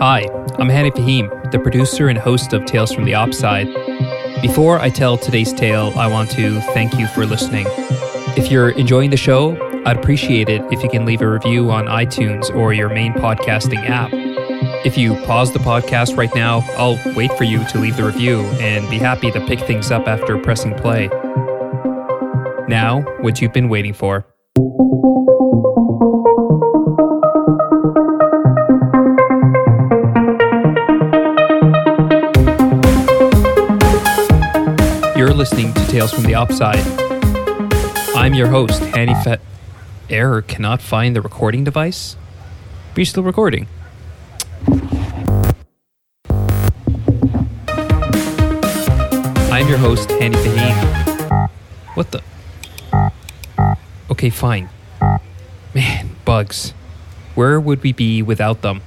Hi, I'm Hany Fahim, the producer and host of Tales from the Opside. Before I tell today's tale, I want to thank you for listening. If you're enjoying the show, I'd appreciate it if you can leave a review on iTunes or your main podcasting app. If you pause the podcast right now, I'll wait for you to leave the review and be happy to pick things up after pressing play. Now, what you've been waiting for. Listening to Tales from the Upside. I'm your host, Hany Fet. Error cannot find the recording device? Are you still recording? I'm your host, Hany Fahim. What the? Okay, fine. Man, bugs. Where would we be without them?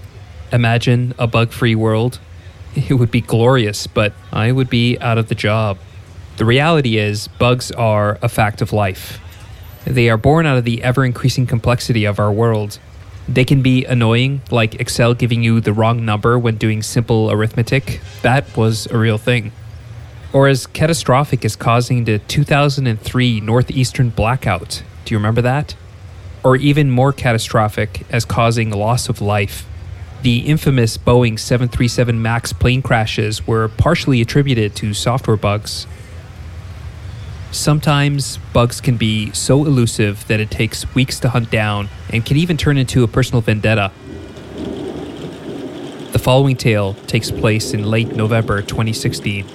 Imagine a bug free world. It would be glorious, but I would be out of the job. The reality is, bugs are a fact of life. They are born out of the ever increasing complexity of our world. They can be annoying, like Excel giving you the wrong number when doing simple arithmetic. That was a real thing. Or as catastrophic as causing the 2003 Northeastern blackout. Do you remember that? Or even more catastrophic as causing loss of life. The infamous Boeing 737 MAX plane crashes were partially attributed to software bugs. Sometimes bugs can be so elusive that it takes weeks to hunt down and can even turn into a personal vendetta. The following tale takes place in late November 2016.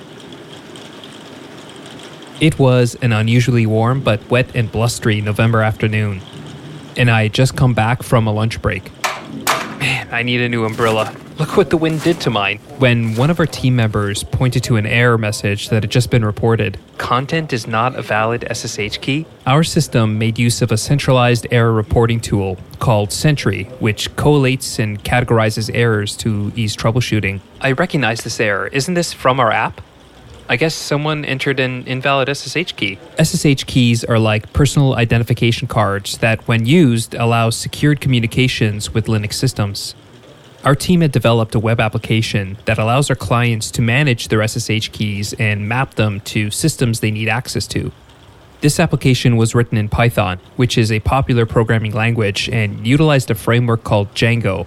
It was an unusually warm but wet and blustery November afternoon, and I had just come back from a lunch break. Man, I need a new umbrella. Look what the wind did to mine. When one of our team members pointed to an error message that had just been reported, content is not a valid SSH key, our system made use of a centralized error reporting tool called Sentry, which collates and categorizes errors to ease troubleshooting. I recognize this error. Isn't this from our app? I guess someone entered an invalid SSH key. SSH keys are like personal identification cards that, when used, allow secured communications with Linux systems. Our team had developed a web application that allows our clients to manage their SSH keys and map them to systems they need access to. This application was written in Python, which is a popular programming language, and utilized a framework called Django.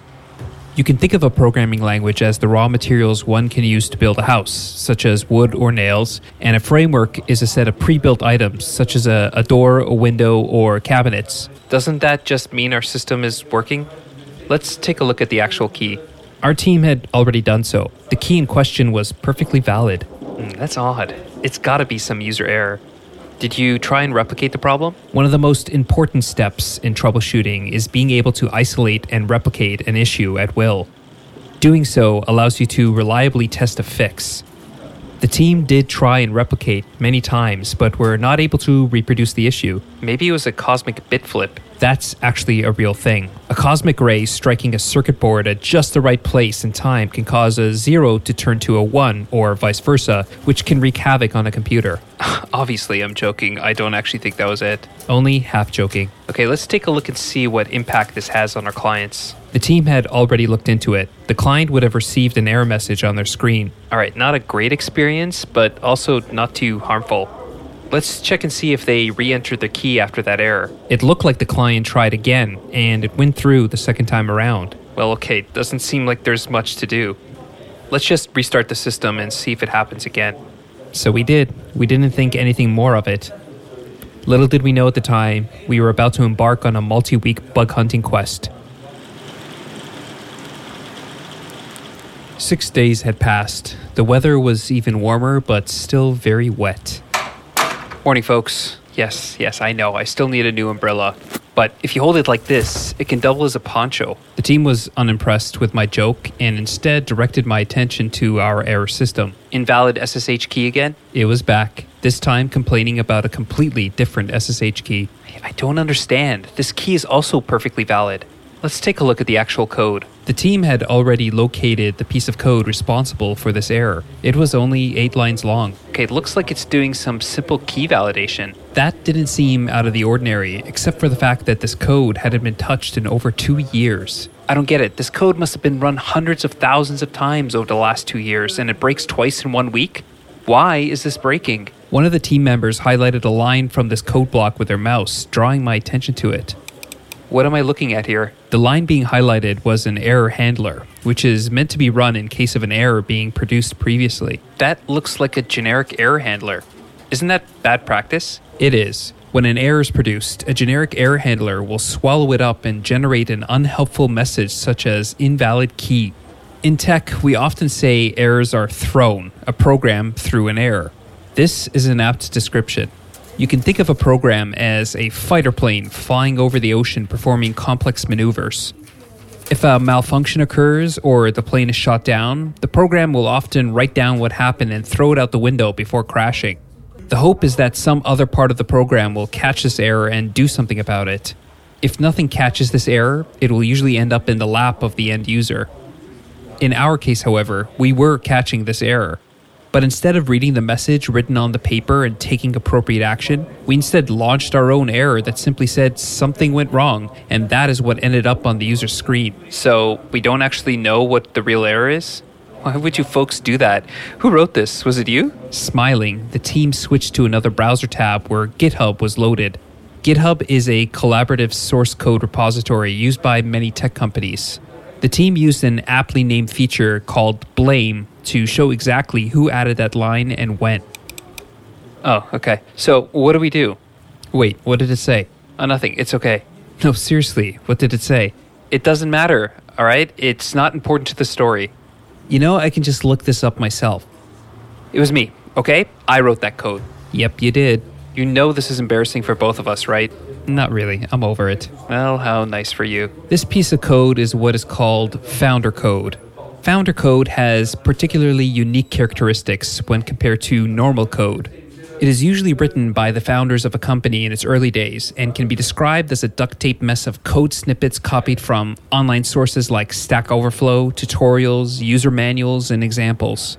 You can think of a programming language as the raw materials one can use to build a house, such as wood or nails, and a framework is a set of pre built items, such as a, a door, a window, or cabinets. Doesn't that just mean our system is working? Let's take a look at the actual key. Our team had already done so. The key in question was perfectly valid. Mm, that's odd. It's gotta be some user error. Did you try and replicate the problem? One of the most important steps in troubleshooting is being able to isolate and replicate an issue at will. Doing so allows you to reliably test a fix. The team did try and replicate many times, but were not able to reproduce the issue. Maybe it was a cosmic bit flip. That's actually a real thing. A cosmic ray striking a circuit board at just the right place and time can cause a 0 to turn to a 1, or vice versa, which can wreak havoc on a computer. Obviously, I'm joking. I don't actually think that was it. Only half joking. Okay, let's take a look and see what impact this has on our clients. The team had already looked into it. The client would have received an error message on their screen. All right, not a great experience, but also not too harmful. Let's check and see if they re entered the key after that error. It looked like the client tried again, and it went through the second time around. Well, okay, doesn't seem like there's much to do. Let's just restart the system and see if it happens again. So we did. We didn't think anything more of it. Little did we know at the time, we were about to embark on a multi week bug hunting quest. Six days had passed. The weather was even warmer, but still very wet. Morning, folks. Yes, yes, I know. I still need a new umbrella. But if you hold it like this, it can double as a poncho. The team was unimpressed with my joke and instead directed my attention to our error system. Invalid SSH key again? It was back, this time complaining about a completely different SSH key. I don't understand. This key is also perfectly valid. Let's take a look at the actual code. The team had already located the piece of code responsible for this error. It was only eight lines long. Okay, it looks like it's doing some simple key validation. That didn't seem out of the ordinary, except for the fact that this code hadn't been touched in over two years. I don't get it. This code must have been run hundreds of thousands of times over the last two years, and it breaks twice in one week? Why is this breaking? One of the team members highlighted a line from this code block with their mouse, drawing my attention to it. What am I looking at here? The line being highlighted was an error handler, which is meant to be run in case of an error being produced previously. That looks like a generic error handler. Isn't that bad practice? It is. When an error is produced, a generic error handler will swallow it up and generate an unhelpful message such as invalid key. In tech, we often say errors are thrown, a program threw an error. This is an apt description. You can think of a program as a fighter plane flying over the ocean performing complex maneuvers. If a malfunction occurs or the plane is shot down, the program will often write down what happened and throw it out the window before crashing. The hope is that some other part of the program will catch this error and do something about it. If nothing catches this error, it will usually end up in the lap of the end user. In our case, however, we were catching this error. But instead of reading the message written on the paper and taking appropriate action, we instead launched our own error that simply said something went wrong, and that is what ended up on the user's screen. So we don't actually know what the real error is? Why would you folks do that? Who wrote this? Was it you? Smiling, the team switched to another browser tab where GitHub was loaded. GitHub is a collaborative source code repository used by many tech companies. The team used an aptly named feature called Blame to show exactly who added that line and when. Oh, okay. So, what do we do? Wait, what did it say? Oh, nothing. It's okay. No, seriously, what did it say? It doesn't matter, all right? It's not important to the story. You know, I can just look this up myself. It was me, okay? I wrote that code. Yep, you did. You know this is embarrassing for both of us, right? Not really. I'm over it. Well, how nice for you. This piece of code is what is called founder code. Founder code has particularly unique characteristics when compared to normal code. It is usually written by the founders of a company in its early days and can be described as a duct tape mess of code snippets copied from online sources like Stack Overflow, tutorials, user manuals, and examples.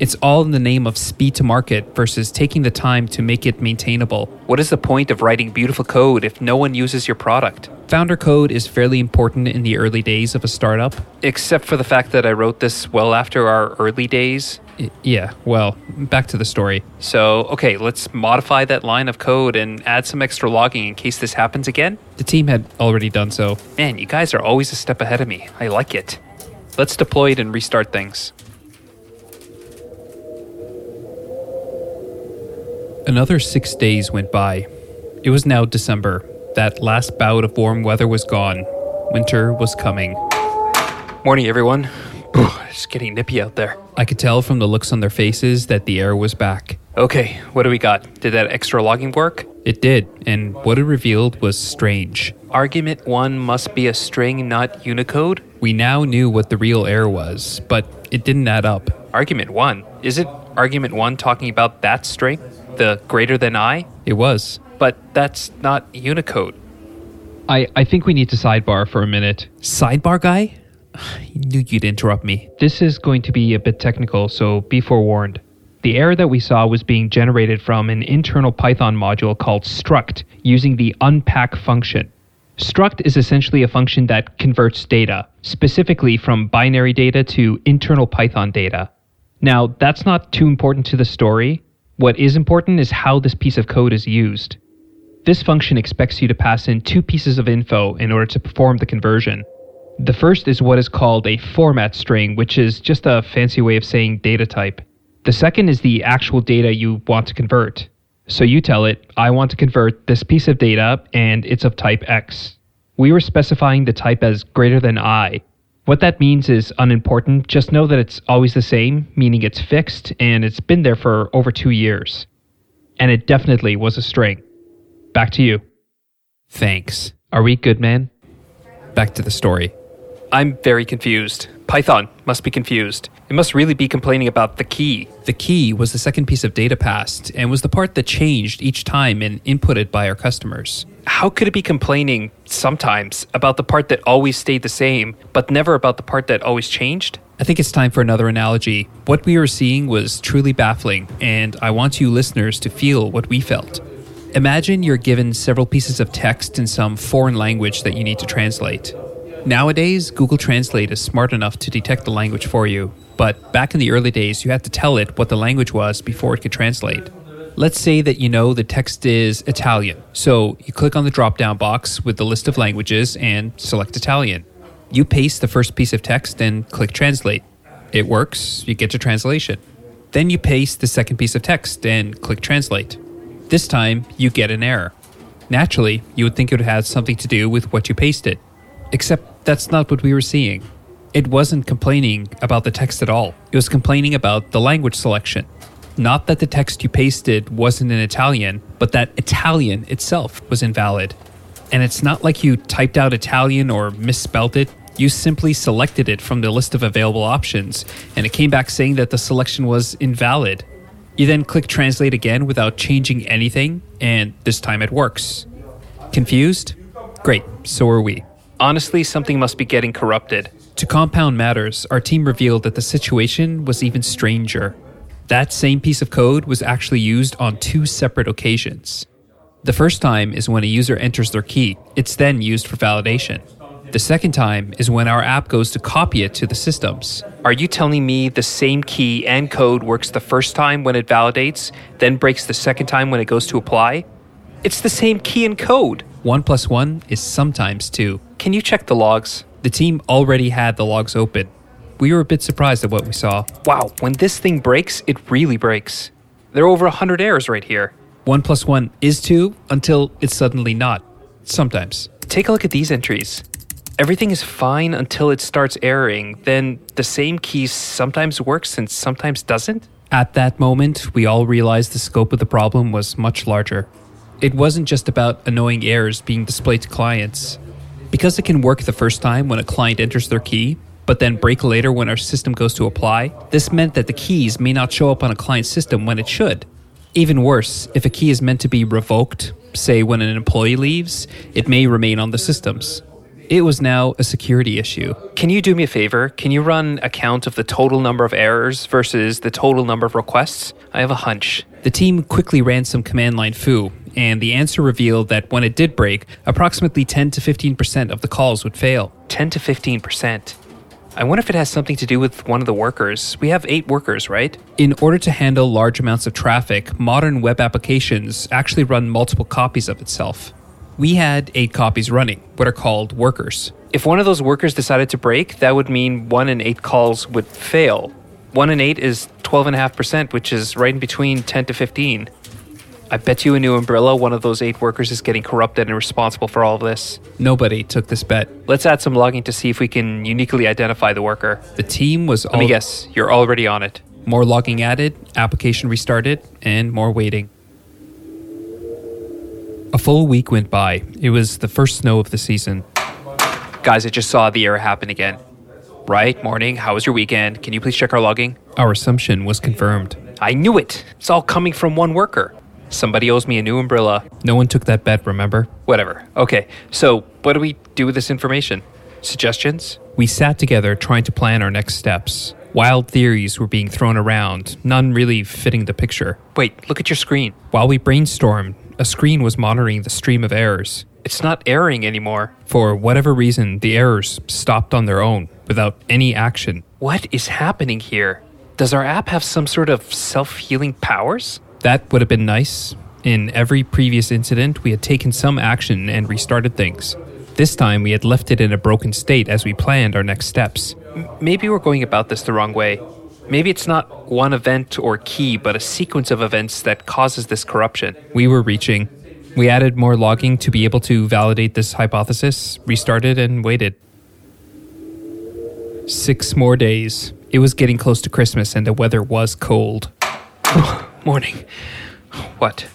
It's all in the name of speed to market versus taking the time to make it maintainable. What is the point of writing beautiful code if no one uses your product? Founder code is fairly important in the early days of a startup. Except for the fact that I wrote this well after our early days. Yeah, well, back to the story. So, okay, let's modify that line of code and add some extra logging in case this happens again. The team had already done so. Man, you guys are always a step ahead of me. I like it. Let's deploy it and restart things. Another six days went by. It was now December. That last bout of warm weather was gone. Winter was coming. Morning, everyone. It's getting nippy out there. I could tell from the looks on their faces that the air was back. Okay, what do we got? Did that extra logging work? It did, and what it revealed was strange. Argument 1 must be a string, not Unicode? We now knew what the real error was, but it didn't add up. Argument 1? Is it argument 1 talking about that string? The greater than I? It was. But that's not Unicode. I, I think we need to sidebar for a minute. Sidebar guy? I knew you'd interrupt me. This is going to be a bit technical, so be forewarned. The error that we saw was being generated from an internal Python module called struct using the unpack function. Struct is essentially a function that converts data, specifically from binary data to internal Python data. Now, that's not too important to the story. What is important is how this piece of code is used. This function expects you to pass in two pieces of info in order to perform the conversion. The first is what is called a format string, which is just a fancy way of saying data type. The second is the actual data you want to convert. So you tell it, I want to convert this piece of data and it's of type X. We were specifying the type as greater than I. What that means is unimportant, just know that it's always the same, meaning it's fixed and it's been there for over two years. And it definitely was a string. Back to you. Thanks. Are we good, man? Back to the story. I'm very confused. Python must be confused. It must really be complaining about the key. The key was the second piece of data passed and was the part that changed each time and inputted by our customers. How could it be complaining sometimes about the part that always stayed the same, but never about the part that always changed? I think it's time for another analogy. What we were seeing was truly baffling, and I want you listeners to feel what we felt. Imagine you're given several pieces of text in some foreign language that you need to translate. Nowadays, Google Translate is smart enough to detect the language for you, but back in the early days, you had to tell it what the language was before it could translate. Let's say that you know the text is Italian. So you click on the drop down box with the list of languages and select Italian. You paste the first piece of text and click translate. It works, you get your translation. Then you paste the second piece of text and click translate. This time, you get an error. Naturally, you would think it would have something to do with what you pasted. Except that's not what we were seeing. It wasn't complaining about the text at all, it was complaining about the language selection. Not that the text you pasted wasn't in Italian, but that Italian itself was invalid. And it's not like you typed out Italian or misspelled it. You simply selected it from the list of available options, and it came back saying that the selection was invalid. You then click translate again without changing anything, and this time it works. Confused? Great, so are we. Honestly, something must be getting corrupted. To compound matters, our team revealed that the situation was even stranger. That same piece of code was actually used on two separate occasions. The first time is when a user enters their key, it's then used for validation. The second time is when our app goes to copy it to the systems. Are you telling me the same key and code works the first time when it validates, then breaks the second time when it goes to apply? It's the same key and code. One plus one is sometimes two. Can you check the logs? The team already had the logs open we were a bit surprised at what we saw. Wow, when this thing breaks, it really breaks. There are over 100 errors right here. 1 plus 1 is 2 until it's suddenly not. Sometimes. Take a look at these entries. Everything is fine until it starts erroring. Then the same key sometimes works and sometimes doesn't? At that moment, we all realized the scope of the problem was much larger. It wasn't just about annoying errors being displayed to clients. Because it can work the first time when a client enters their key, but then break later when our system goes to apply, this meant that the keys may not show up on a client system when it should. Even worse, if a key is meant to be revoked, say when an employee leaves, it may remain on the systems. It was now a security issue. Can you do me a favor? Can you run a count of the total number of errors versus the total number of requests? I have a hunch. The team quickly ran some command line foo, and the answer revealed that when it did break, approximately 10 to 15% of the calls would fail. 10 to 15%. I wonder if it has something to do with one of the workers. We have eight workers, right? In order to handle large amounts of traffic, modern web applications actually run multiple copies of itself. We had eight copies running, what are called workers. If one of those workers decided to break, that would mean one in eight calls would fail. One in eight is 12.5%, which is right in between 10 to 15. I bet you a new umbrella, one of those eight workers is getting corrupted and responsible for all of this. Nobody took this bet. Let's add some logging to see if we can uniquely identify the worker. The team was. Let al- me guess. You're already on it. More logging added, application restarted, and more waiting. A full week went by. It was the first snow of the season. Guys, I just saw the error happen again. Right, morning. How was your weekend? Can you please check our logging? Our assumption was confirmed. I knew it. It's all coming from one worker. Somebody owes me a new umbrella. No one took that bet, remember? Whatever. Okay, so what do we do with this information? Suggestions? We sat together trying to plan our next steps. Wild theories were being thrown around, none really fitting the picture. Wait, look at your screen. While we brainstormed, a screen was monitoring the stream of errors. It's not erroring anymore. For whatever reason, the errors stopped on their own, without any action. What is happening here? Does our app have some sort of self healing powers? That would have been nice. In every previous incident, we had taken some action and restarted things. This time, we had left it in a broken state as we planned our next steps. M- maybe we're going about this the wrong way. Maybe it's not one event or key, but a sequence of events that causes this corruption. We were reaching. We added more logging to be able to validate this hypothesis, restarted, and waited. Six more days. It was getting close to Christmas and the weather was cold. Morning. What?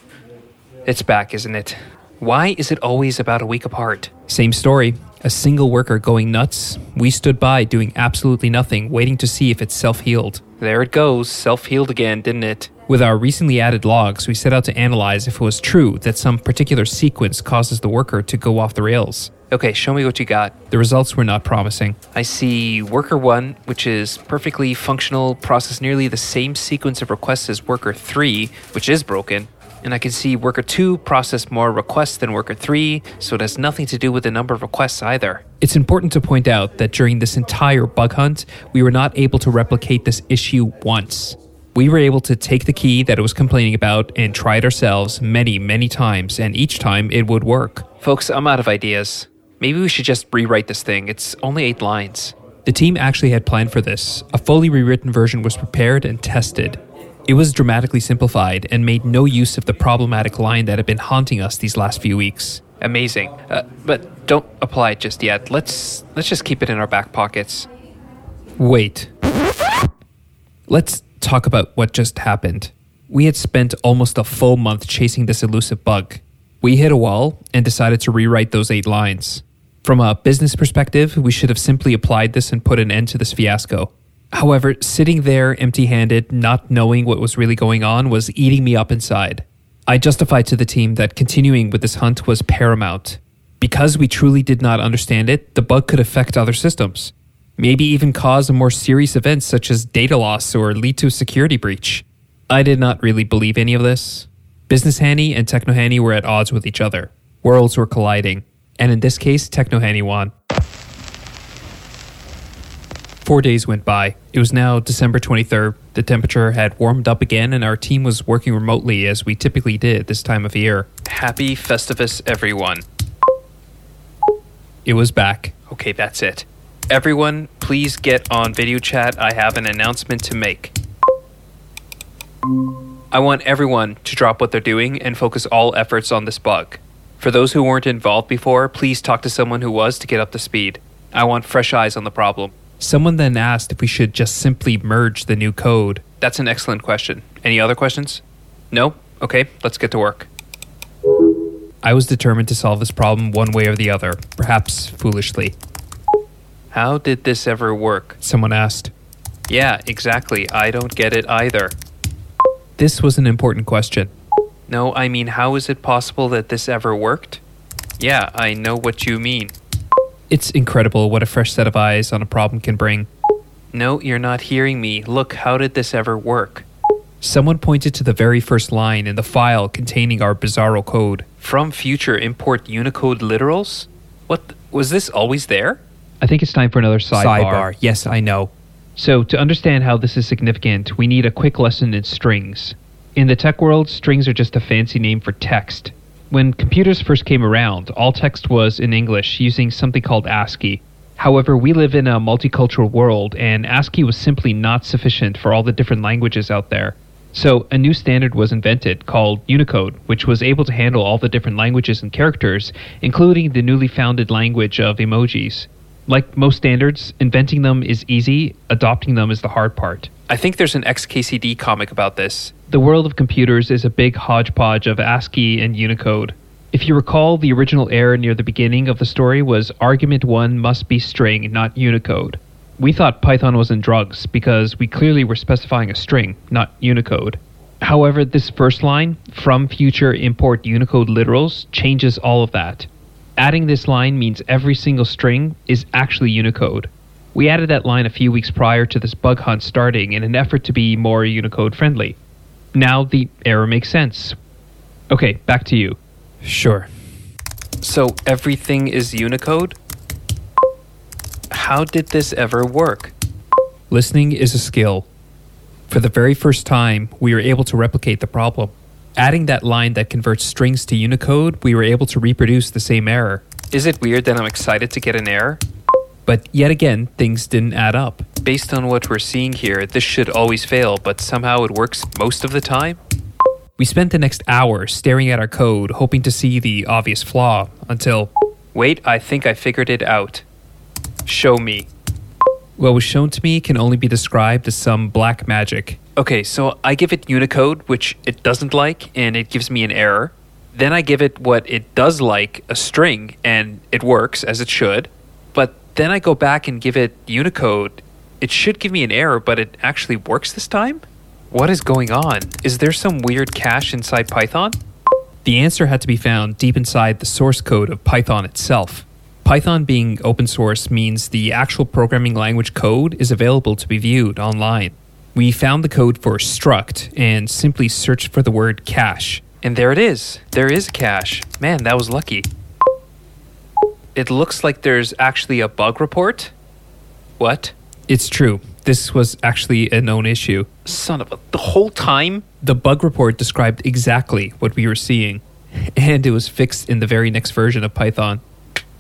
It's back, isn't it? Why is it always about a week apart? Same story. A single worker going nuts. We stood by doing absolutely nothing, waiting to see if it self healed. There it goes, self healed again, didn't it? With our recently added logs, we set out to analyze if it was true that some particular sequence causes the worker to go off the rails. Okay, show me what you got. The results were not promising. I see worker 1, which is perfectly functional, process nearly the same sequence of requests as worker 3, which is broken. And I can see worker 2 processed more requests than worker 3, so it has nothing to do with the number of requests either. It's important to point out that during this entire bug hunt, we were not able to replicate this issue once. We were able to take the key that it was complaining about and try it ourselves many, many times, and each time it would work. Folks, I'm out of ideas. Maybe we should just rewrite this thing. It's only eight lines. The team actually had planned for this. A fully rewritten version was prepared and tested. It was dramatically simplified and made no use of the problematic line that had been haunting us these last few weeks. Amazing. Uh, but don't apply it just yet. Let's let's just keep it in our back pockets. Wait. Let's talk about what just happened. We had spent almost a full month chasing this elusive bug. We hit a wall and decided to rewrite those eight lines. From a business perspective, we should have simply applied this and put an end to this fiasco. However, sitting there empty handed, not knowing what was really going on, was eating me up inside. I justified to the team that continuing with this hunt was paramount. Because we truly did not understand it, the bug could affect other systems. Maybe even cause a more serious event such as data loss or lead to a security breach. I did not really believe any of this. Business Hany and Techno Hany were at odds with each other. Worlds were colliding. And in this case, Techno Hany won. Four days went by. It was now December 23rd. The temperature had warmed up again, and our team was working remotely as we typically did this time of year. Happy Festivus, everyone. It was back. Okay, that's it. Everyone, please get on video chat. I have an announcement to make. I want everyone to drop what they're doing and focus all efforts on this bug. For those who weren't involved before, please talk to someone who was to get up to speed. I want fresh eyes on the problem. Someone then asked if we should just simply merge the new code. That's an excellent question. Any other questions? No? Okay, let's get to work. I was determined to solve this problem one way or the other, perhaps foolishly. How did this ever work? Someone asked. Yeah, exactly. I don't get it either. This was an important question. No, I mean, how is it possible that this ever worked? Yeah, I know what you mean. It's incredible what a fresh set of eyes on a problem can bring. No, you're not hearing me. Look, how did this ever work? Someone pointed to the very first line in the file containing our bizarro code. From future import Unicode literals? What? Th- was this always there? I think it's time for another sidebar. Sidebar, yes, I know. So, to understand how this is significant, we need a quick lesson in strings. In the tech world, strings are just a fancy name for text. When computers first came around, all text was in English using something called ASCII. However, we live in a multicultural world, and ASCII was simply not sufficient for all the different languages out there. So, a new standard was invented called Unicode, which was able to handle all the different languages and characters, including the newly founded language of emojis. Like most standards, inventing them is easy, adopting them is the hard part. I think there's an XKCD comic about this. The world of computers is a big hodgepodge of ASCII and Unicode. If you recall, the original error near the beginning of the story was argument 1 must be string, not Unicode. We thought Python was in drugs because we clearly were specifying a string, not Unicode. However, this first line, from future import Unicode literals, changes all of that. Adding this line means every single string is actually Unicode. We added that line a few weeks prior to this bug hunt starting in an effort to be more Unicode friendly. Now the error makes sense. Okay, back to you. Sure. So everything is Unicode? How did this ever work? Listening is a skill. For the very first time, we were able to replicate the problem. Adding that line that converts strings to Unicode, we were able to reproduce the same error. Is it weird that I'm excited to get an error? But yet again, things didn't add up. Based on what we're seeing here, this should always fail, but somehow it works most of the time? We spent the next hour staring at our code, hoping to see the obvious flaw, until. Wait, I think I figured it out. Show me. What was shown to me can only be described as some black magic. Okay, so I give it Unicode, which it doesn't like, and it gives me an error. Then I give it what it does like, a string, and it works as it should. Then I go back and give it Unicode. It should give me an error, but it actually works this time? What is going on? Is there some weird cache inside Python? The answer had to be found deep inside the source code of Python itself. Python being open source means the actual programming language code is available to be viewed online. We found the code for struct and simply searched for the word cache. And there it is. There is a cache. Man, that was lucky. It looks like there's actually a bug report. What? It's true. This was actually a known issue. Son of a. The whole time? The bug report described exactly what we were seeing, and it was fixed in the very next version of Python.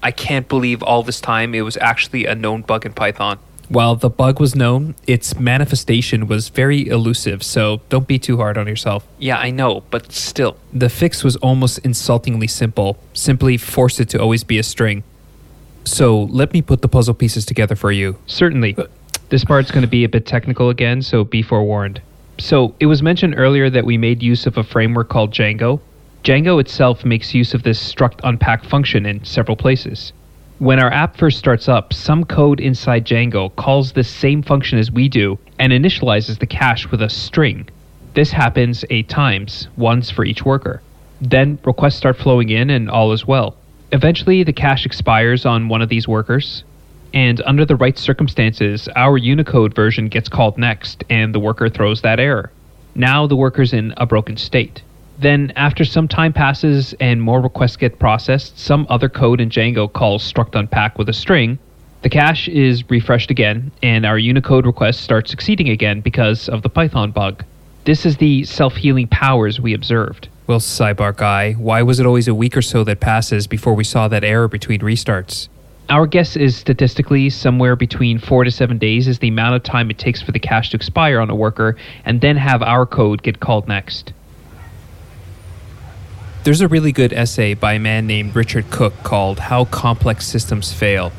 I can't believe all this time it was actually a known bug in Python. While the bug was known, its manifestation was very elusive, so don't be too hard on yourself. Yeah, I know, but still. The fix was almost insultingly simple. Simply force it to always be a string. So let me put the puzzle pieces together for you. Certainly. Uh, this part's going to be a bit technical again, so be forewarned. So, it was mentioned earlier that we made use of a framework called Django. Django itself makes use of this struct unpack function in several places. When our app first starts up, some code inside Django calls this same function as we do and initializes the cache with a string. This happens eight times, once for each worker. Then requests start flowing in and all is well. Eventually, the cache expires on one of these workers, and under the right circumstances, our Unicode version gets called next, and the worker throws that error. Now the worker's in a broken state. Then, after some time passes and more requests get processed, some other code in Django calls struct unpack with a string. The cache is refreshed again, and our Unicode request starts succeeding again because of the Python bug. This is the self healing powers we observed. Well, sidebar guy, why was it always a week or so that passes before we saw that error between restarts? Our guess is statistically somewhere between four to seven days is the amount of time it takes for the cache to expire on a worker and then have our code get called next. There's a really good essay by a man named Richard Cook called How Complex Systems Fail.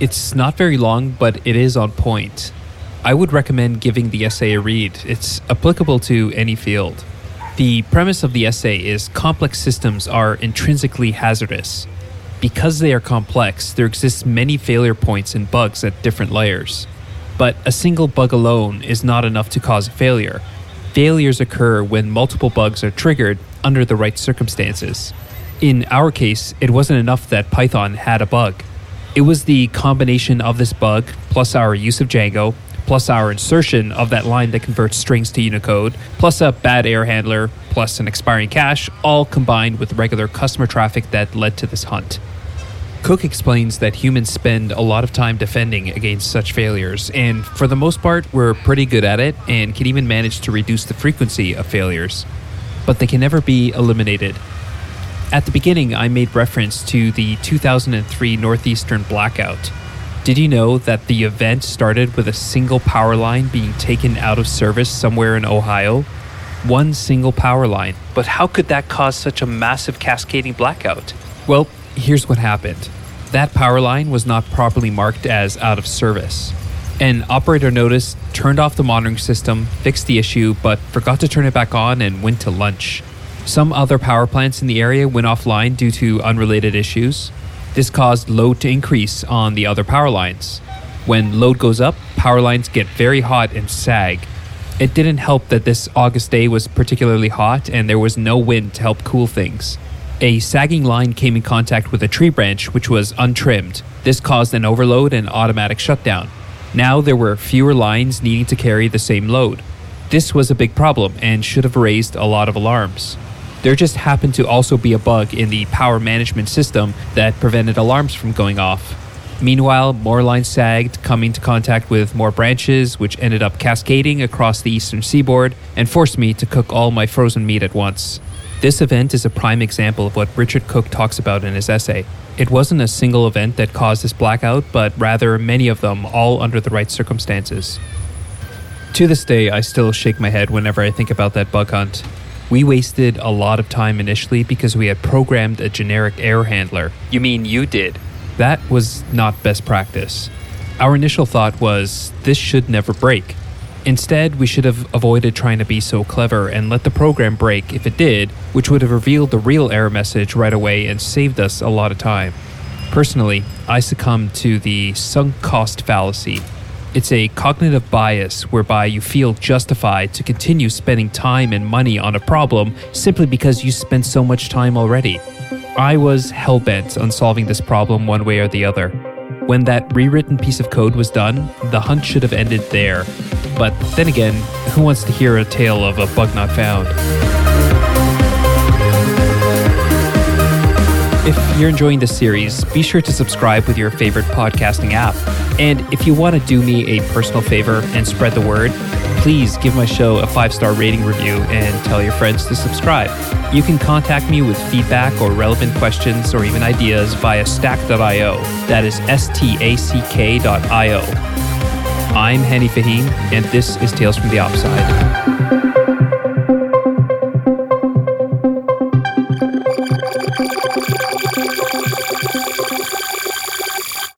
It's not very long, but it is on point. I would recommend giving the essay a read. It's applicable to any field. The premise of the essay is complex systems are intrinsically hazardous. Because they are complex, there exists many failure points and bugs at different layers. But a single bug alone is not enough to cause a failure. Failures occur when multiple bugs are triggered under the right circumstances. In our case, it wasn't enough that Python had a bug. It was the combination of this bug, plus our use of Django, plus our insertion of that line that converts strings to Unicode, plus a bad error handler, plus an expiring cache, all combined with regular customer traffic that led to this hunt. Cook explains that humans spend a lot of time defending against such failures, and for the most part, we're pretty good at it and can even manage to reduce the frequency of failures. But they can never be eliminated. At the beginning, I made reference to the 2003 Northeastern blackout. Did you know that the event started with a single power line being taken out of service somewhere in Ohio? One single power line. But how could that cause such a massive cascading blackout? Well, here's what happened that power line was not properly marked as out of service. An operator noticed, turned off the monitoring system, fixed the issue, but forgot to turn it back on and went to lunch. Some other power plants in the area went offline due to unrelated issues. This caused load to increase on the other power lines. When load goes up, power lines get very hot and sag. It didn't help that this August day was particularly hot and there was no wind to help cool things. A sagging line came in contact with a tree branch which was untrimmed. This caused an overload and automatic shutdown. Now there were fewer lines needing to carry the same load. This was a big problem and should have raised a lot of alarms. There just happened to also be a bug in the power management system that prevented alarms from going off. Meanwhile, more lines sagged, coming to contact with more branches, which ended up cascading across the eastern seaboard and forced me to cook all my frozen meat at once. This event is a prime example of what Richard Cook talks about in his essay. It wasn't a single event that caused this blackout, but rather many of them, all under the right circumstances. To this day, I still shake my head whenever I think about that bug hunt. We wasted a lot of time initially because we had programmed a generic error handler. You mean you did? That was not best practice. Our initial thought was this should never break. Instead, we should have avoided trying to be so clever and let the program break if it did, which would have revealed the real error message right away and saved us a lot of time. Personally, I succumb to the sunk cost fallacy. It's a cognitive bias whereby you feel justified to continue spending time and money on a problem simply because you spent so much time already. I was hell bent on solving this problem one way or the other. When that rewritten piece of code was done, the hunt should have ended there. But then again, who wants to hear a tale of a bug not found? If you're enjoying this series, be sure to subscribe with your favorite podcasting app. And if you want to do me a personal favor and spread the word, please give my show a five star rating review and tell your friends to subscribe. You can contact me with feedback or relevant questions or even ideas via stack.io. That is S T A C K.io. I'm Hany Fahim, and this is Tales from the Offside.